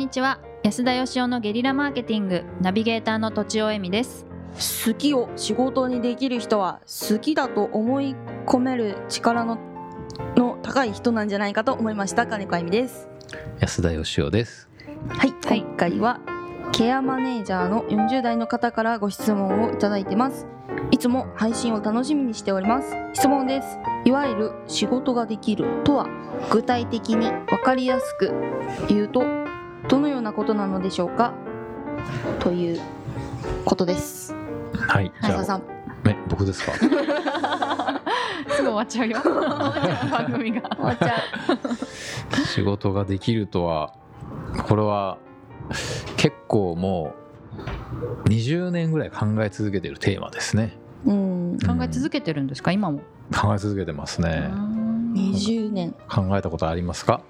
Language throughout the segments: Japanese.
にちは。安田義雄のゲリラマーケティングナビゲーターのとちおえみです。好きを仕事にできる人は好きだと思い込める力のの高い人なんじゃないかと思いました金子あゆみです。安田義雄です。はい、はい。今回はケアマネージャーの40代の方からご質問をいただいてます。いつも配信を楽しみにしております。質問です。いわゆる仕事ができるとは具体的に分かりやすく言うとどのようなことなのでしょうか？ということです。はい、じゃあ、安田さん。ね、僕ですか？すぐ終わっちゃうよ。番組が。終わっちゃう仕事ができるとは、これは結構もう20年ぐらい考え続けてるテーマですね。うん。考え続けてるんですか？今も、考え続けてますね。20年。考えたことありますか？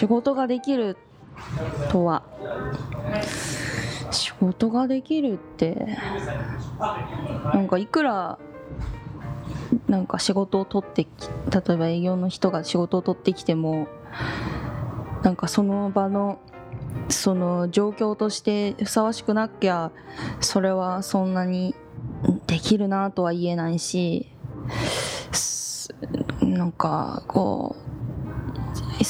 仕事ができるとは。仕事ができるってなんかいくらなんか仕事を取って例えば営業の人が仕事を取ってきてもなんかその場のその状況としてふさわしくなきゃそれはそんなにできるなとは言えないしなんかこう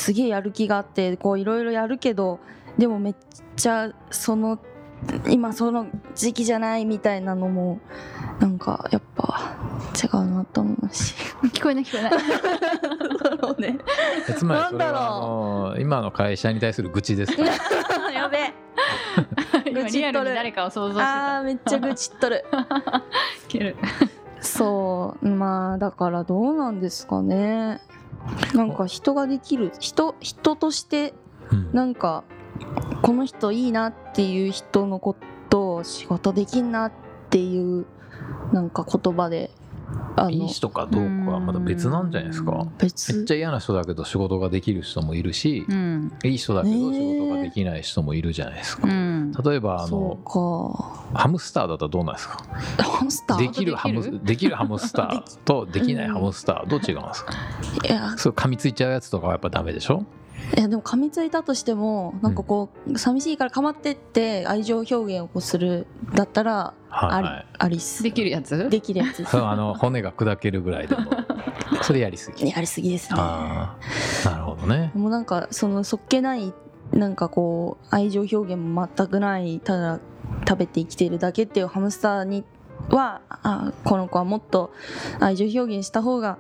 すげえやる気があってこういろいろやるけどでもめっちゃその今その時期じゃないみたいなのもなんかやっぱ違うなと思うし。聞こえない聞こえない。そうね。えつまりそれなんだろう。は今の会社に対する愚痴ですか？やべえ。今リアルに誰かを想像してた。あーめっちゃ愚痴っとる。いけるそうまあだからどうなんですかね。なんか人ができる人人としてうん。なんかこの人いいなっていう人のことを仕事できんなっていうなんか言葉であのいい人かどうかはまた別なんじゃないですか。めっ別ちゃ嫌な人だけど仕事ができる人もいるし、うん。いい人だけど仕事ができない人もいるじゃないですか。うん。例えばあそのハムスターだったらどうなんですか？ハムスター？できるハムできる？できるハムスターとできないハムスターどう違うんですか？いや。そう噛みついちゃうやつとかはやっぱダメでしょ？いやでも噛みついたとしてもなんかこう、寂しいからかまってって愛情表現をこうするだったらあり,、はい。はいありっす。できるやつ？できるやつ。そうあの骨が砕けるぐらいでも。それやりすぎ。やりすぎですね。ああなるほどね。もうなんかそのそっけないなんかこう愛情表現も全くないただ食べて生きているだけっていうハムスターにはあこの子はもっと愛情表現した方が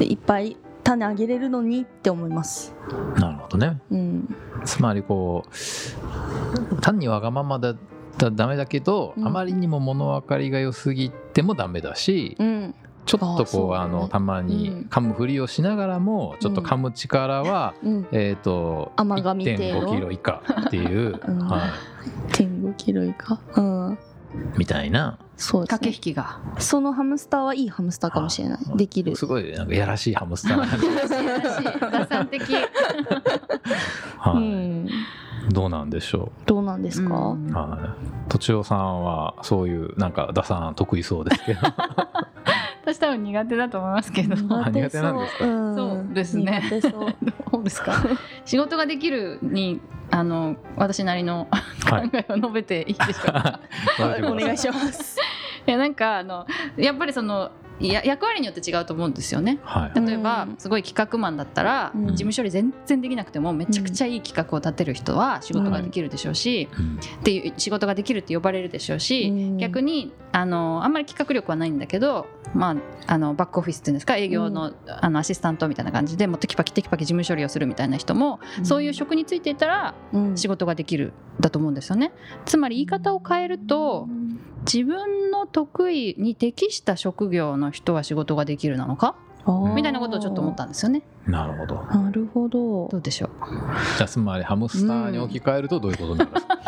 いっぱい種あげれるのにって思います。なるほどね。うん、つまりこう単にわがままだったらダメだけど、うん。あまりにも物分かりが良すぎてもダメだし、うん、ちょっとこうあのたまに噛むふりをしながらもちょっと噛む力は、うん、えっ、と甘噛み程度。1.5キロ以下っていう、うん。は1.5キロ以下？うん、い、みたいな。そうですね。駆け引。きが。そのハムスターはいいハムスターかもしれない。できる。すごいなんかやらしいハムスター。なんで打算的はい。うん、どうなんでしょどうなんですか？うん。う。はい。とちおさんはそういうなんか打算得意そうですけど。私多分苦手だと思いますけど。あ苦手なんですか？うん。そうですね。苦手そう。どうですか？仕事ができるにあの私なりのはい。考えを述べていいでしょうか？お願いしします。いやなんかあのやっぱりそのや役割によって違うと思うんですよね。はい。例えば、うん。すごい企画マンだったら、うん。事務処理全然できなくてもめちゃくちゃいい企画を立てる人は仕事ができるでしょうし、うん。っていう仕事ができるって呼ばれるでしょうし、逆に。にあのあんまり企画力はないんだけど、まあ、あのバックオフィスっていうんですか営業の,、あのアシスタントみたいな感じでもうテキパキテキパキ事務処理をするみたいな人も、そういう職についていたらうん。仕事ができるだと思うんですよね。つまり言い方を変えると自分の得意に適した職業の人は仕事ができるなのか？みたいなことをちょっと思ったんですよね。なるほど。なるほどど。うでしょう？じゃあつまりハムスターに置き換えるとどういうことになりますか？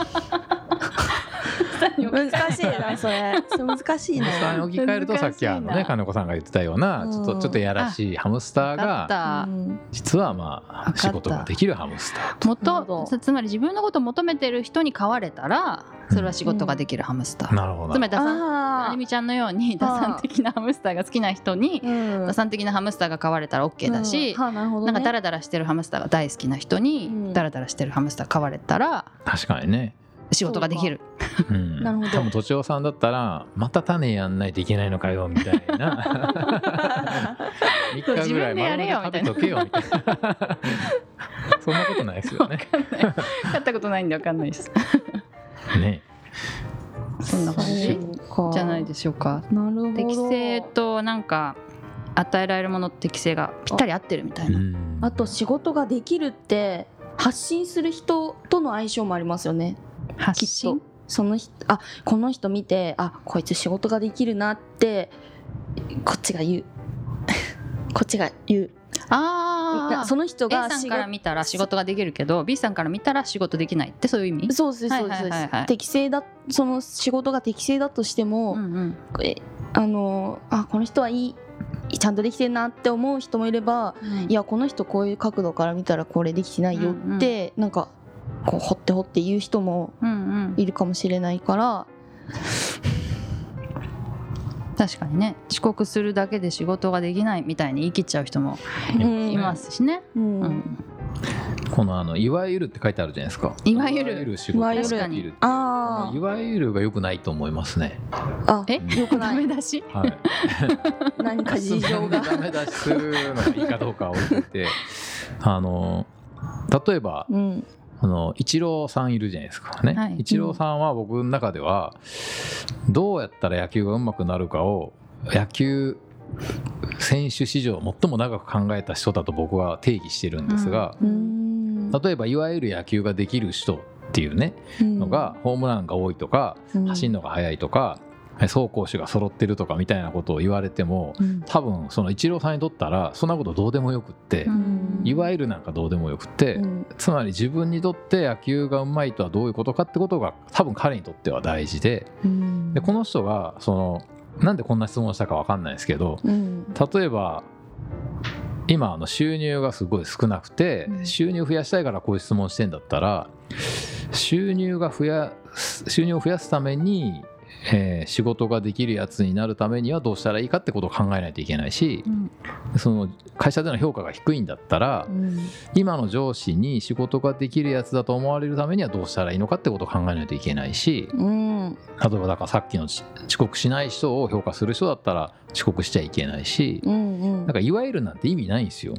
難しいなそれ。難しいハムスターにな。置き換えるとさっきあのね金子さんが言ってたようなちょっうんとちょっとやらしいハムスターが実はまあ仕事ができるハムスターと。もとつまり自分のことを求めてる人に変われたらそれは仕事ができるハムスター、なるほど。つまり打算あありみちゃんのように打算的なハムスターが好きな人にーうん。打算的なハムスターが飼われたら OK だし、うん。はあなるほどね。なんかダラダラしてるハムスターが大好きな人うにん。ダラダラしてるハムスター飼われたら確かにね。仕事ができる。うん。なるほど。多分とちおさんだったらまた種やんないといけないのかよみたいな。3日ぐらい丸々食べとけよみたいな。そんなことないですよね。買ったことないんで分かんないですね。そんな感じじゃないでしょうか。なるほど。適性となんか与えられるもの適性がぴったり合ってるみたいな。うん。あと仕事ができるって発信する人との相性もありますよね。発信？とその人あこの人見てあこいつ仕事ができるなってこっちが言う。こっちが言う。あその人 A さんから見たら仕事ができるけど B さんから見たら仕事できないってそういう意味？そうですそうです。適正だその仕事が適正だとしても、うんうん。えあのあこの人はいいちゃんとできてるなって思う人もいればい。やこの人こういう角度から見たらこれできてないよって、なんかこう掘って掘って言う人もうんうん。いるかもしれないから確かにね遅刻するだけで仕事ができないみたいに言い切っちゃう人もうんいますしね、うん。うん。このあの「いわゆる」って書いてあるじゃないですか。いわゆる。仕事ができいわゆる。あいわゆるが良くないと思いますね。あえ？よくない。ダメだし？はい。何か事情が。ダメ出しするのがいいかどうかは置いて。あの例えばうんあのイチローさんいるじゃないですかね、はい。イチローさんは僕の中ではどうやったら野球が上手くなるかを野球選手史上最も長く考えた人だと僕は定義してるんですが、うん。例えばいわゆる野球ができる人っていうねのがホームランが多いとかうん。走るのが速いとか走攻守が揃ってるとかみたいなことを言われてもうん多分そのイチローさんにとったらそんなことどうでもよくってうんいわゆるなんかどうでもよくってうん。つまり自分にとって野球がうまいとはどういうことかってことが多分彼にとっては大事でうん。でこの人がそのなんでこんな質問をしたか分かんないですけどうん。例えば今あの収入がすごい少なくてうん。収入増やしたいからこういう質問してんだったら収入が増や収入を増やすために、えー仕事ができるやつになるためにはどうしたらいいかってことを考えないといけないしうん。その会社での評価が低いんだったらうん。今の上司に仕事ができるやつだと思われるためにはどうしたらいいのかってことを考えないといけないしうん。例えばだからさっきのち遅刻しない人を評価する人だったら遅刻しちゃいけないしうんうん。なんかいわゆるなんて意味ないんですよ。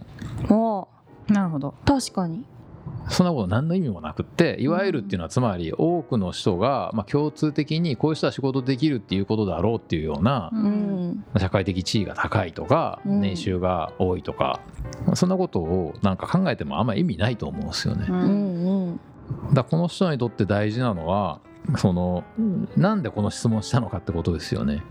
あなるほど。確かにそんなこと何の意味もなくっていわゆるっていうのはつまり多くの人がまあ共通的にこういう人は仕事できるっていうことだろうっていうような社会的地位が高いとかうん。年収が多いとかそんなことをなんか考えてもあんまり意味ないと思うんですよね。ううんんうん。だこの人にとって大事なのはそのなんでこの質問したのかってことですよね。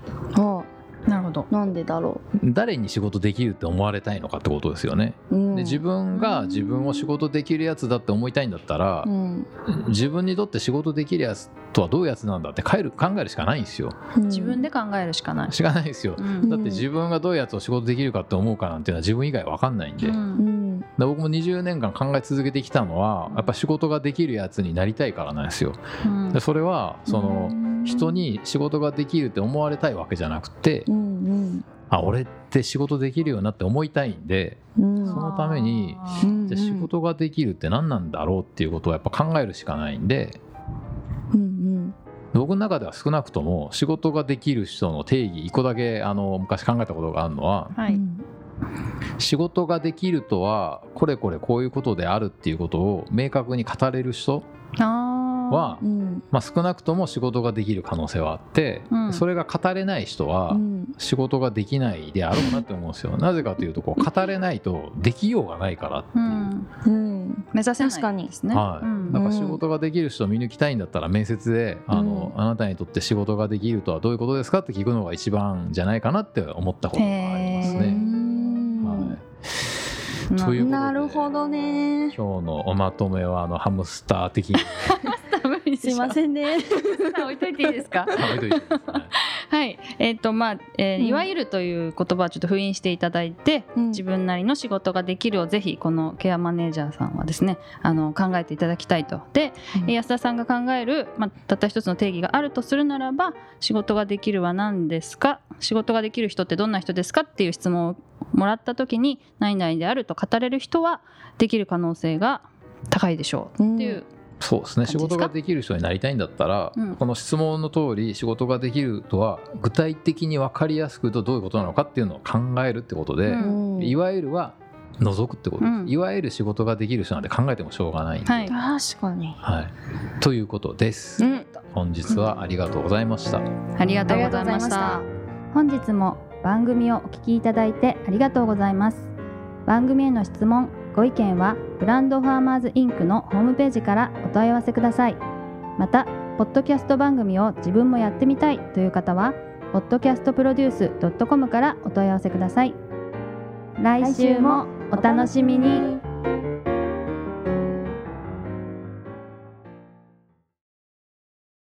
ほど。なんでだろ誰に仕事できるって思われたいのかってことですよね。ううん。で自分が自分を仕事できるやつだって思いたいんだったらうん。自分にとって仕事できるやつとはどういうやつなんだって変える考えるしかないんですよ。自分で考えるしかない、しかないですよ。うん。だって自分がどういうやつを仕事できるかって思うかなんていうのは自分以外わかんないんで。うでうんん僕も20年間考え続けてきたのはやっぱ仕事ができるやつになりたいからなんですよ。うん。でそれはその人に仕事ができるって思われたいわけじゃなくてうんあ俺って仕事できるようになって思いたいんでうん。そのためにじゃあ仕事ができるって何なんだろうっていうことをやっぱ考えるしかないんでうん僕の中では少なくとも仕事ができる人の定義一個だけあの昔考えたことがあるのははい、うん仕事ができるとはこれこれこういうことであるっていうことを明確に語れる人は、うん。まあ、少なくとも仕事ができる可能性はあって、うん。それが語れない人はうん。仕事ができないであろうなって思うんですよ。なぜかというとこう語れないとできようがないからっていう。うん、うん。目指せ確かにないですね。はい、うん。だから仕事ができる人を見抜きたいんだったら面接で、あのあなたにとって仕事ができるとはどういうことですかって聞くのが一番じゃないかなって思ったことがありますへね。というなるほどね。今日のおまとめはあのハムスター的に。すいませんね。置いといていいですか？置いといてです。ねはい。えっ、とまあ、えーうん。いわゆるという言葉はちょっと封印していただいて、うん。自分なりの仕事ができるをぜひこのケアマネージャーさんはですねあの考えていただきたいと。で、うん。えー安田さんが考える、まあ、たった一つの定義があるとするならば仕事ができるは何ですか？仕事ができる人ってどんな人ですか？っていう質問をもらった時に何々であると語れる人はできる可能性が高いでしょうっていう、そうですね。仕事ができる人になりたいんだったら、うん。この質問の通り仕事ができるとは具体的に分かりやすく言うとどういうことなのかっていうのを考えるってことで、うん。うんいわゆるは除くってことです、うん。いわゆる仕事ができる人なんて考えてもしょうがないんで、はい。確かに。はい。ということです、うん。本日はありがとうございました、ありがとうございました。本日も番組をお聞きいただいてありがとうございます。番組への質問ご意見はブランドファーマーズインクのホームページからお問い合わせください。またポッドキャスト番組を自分もやってみたいという方は podcastproduce.com からお問い合わせください。来週もお楽しみに。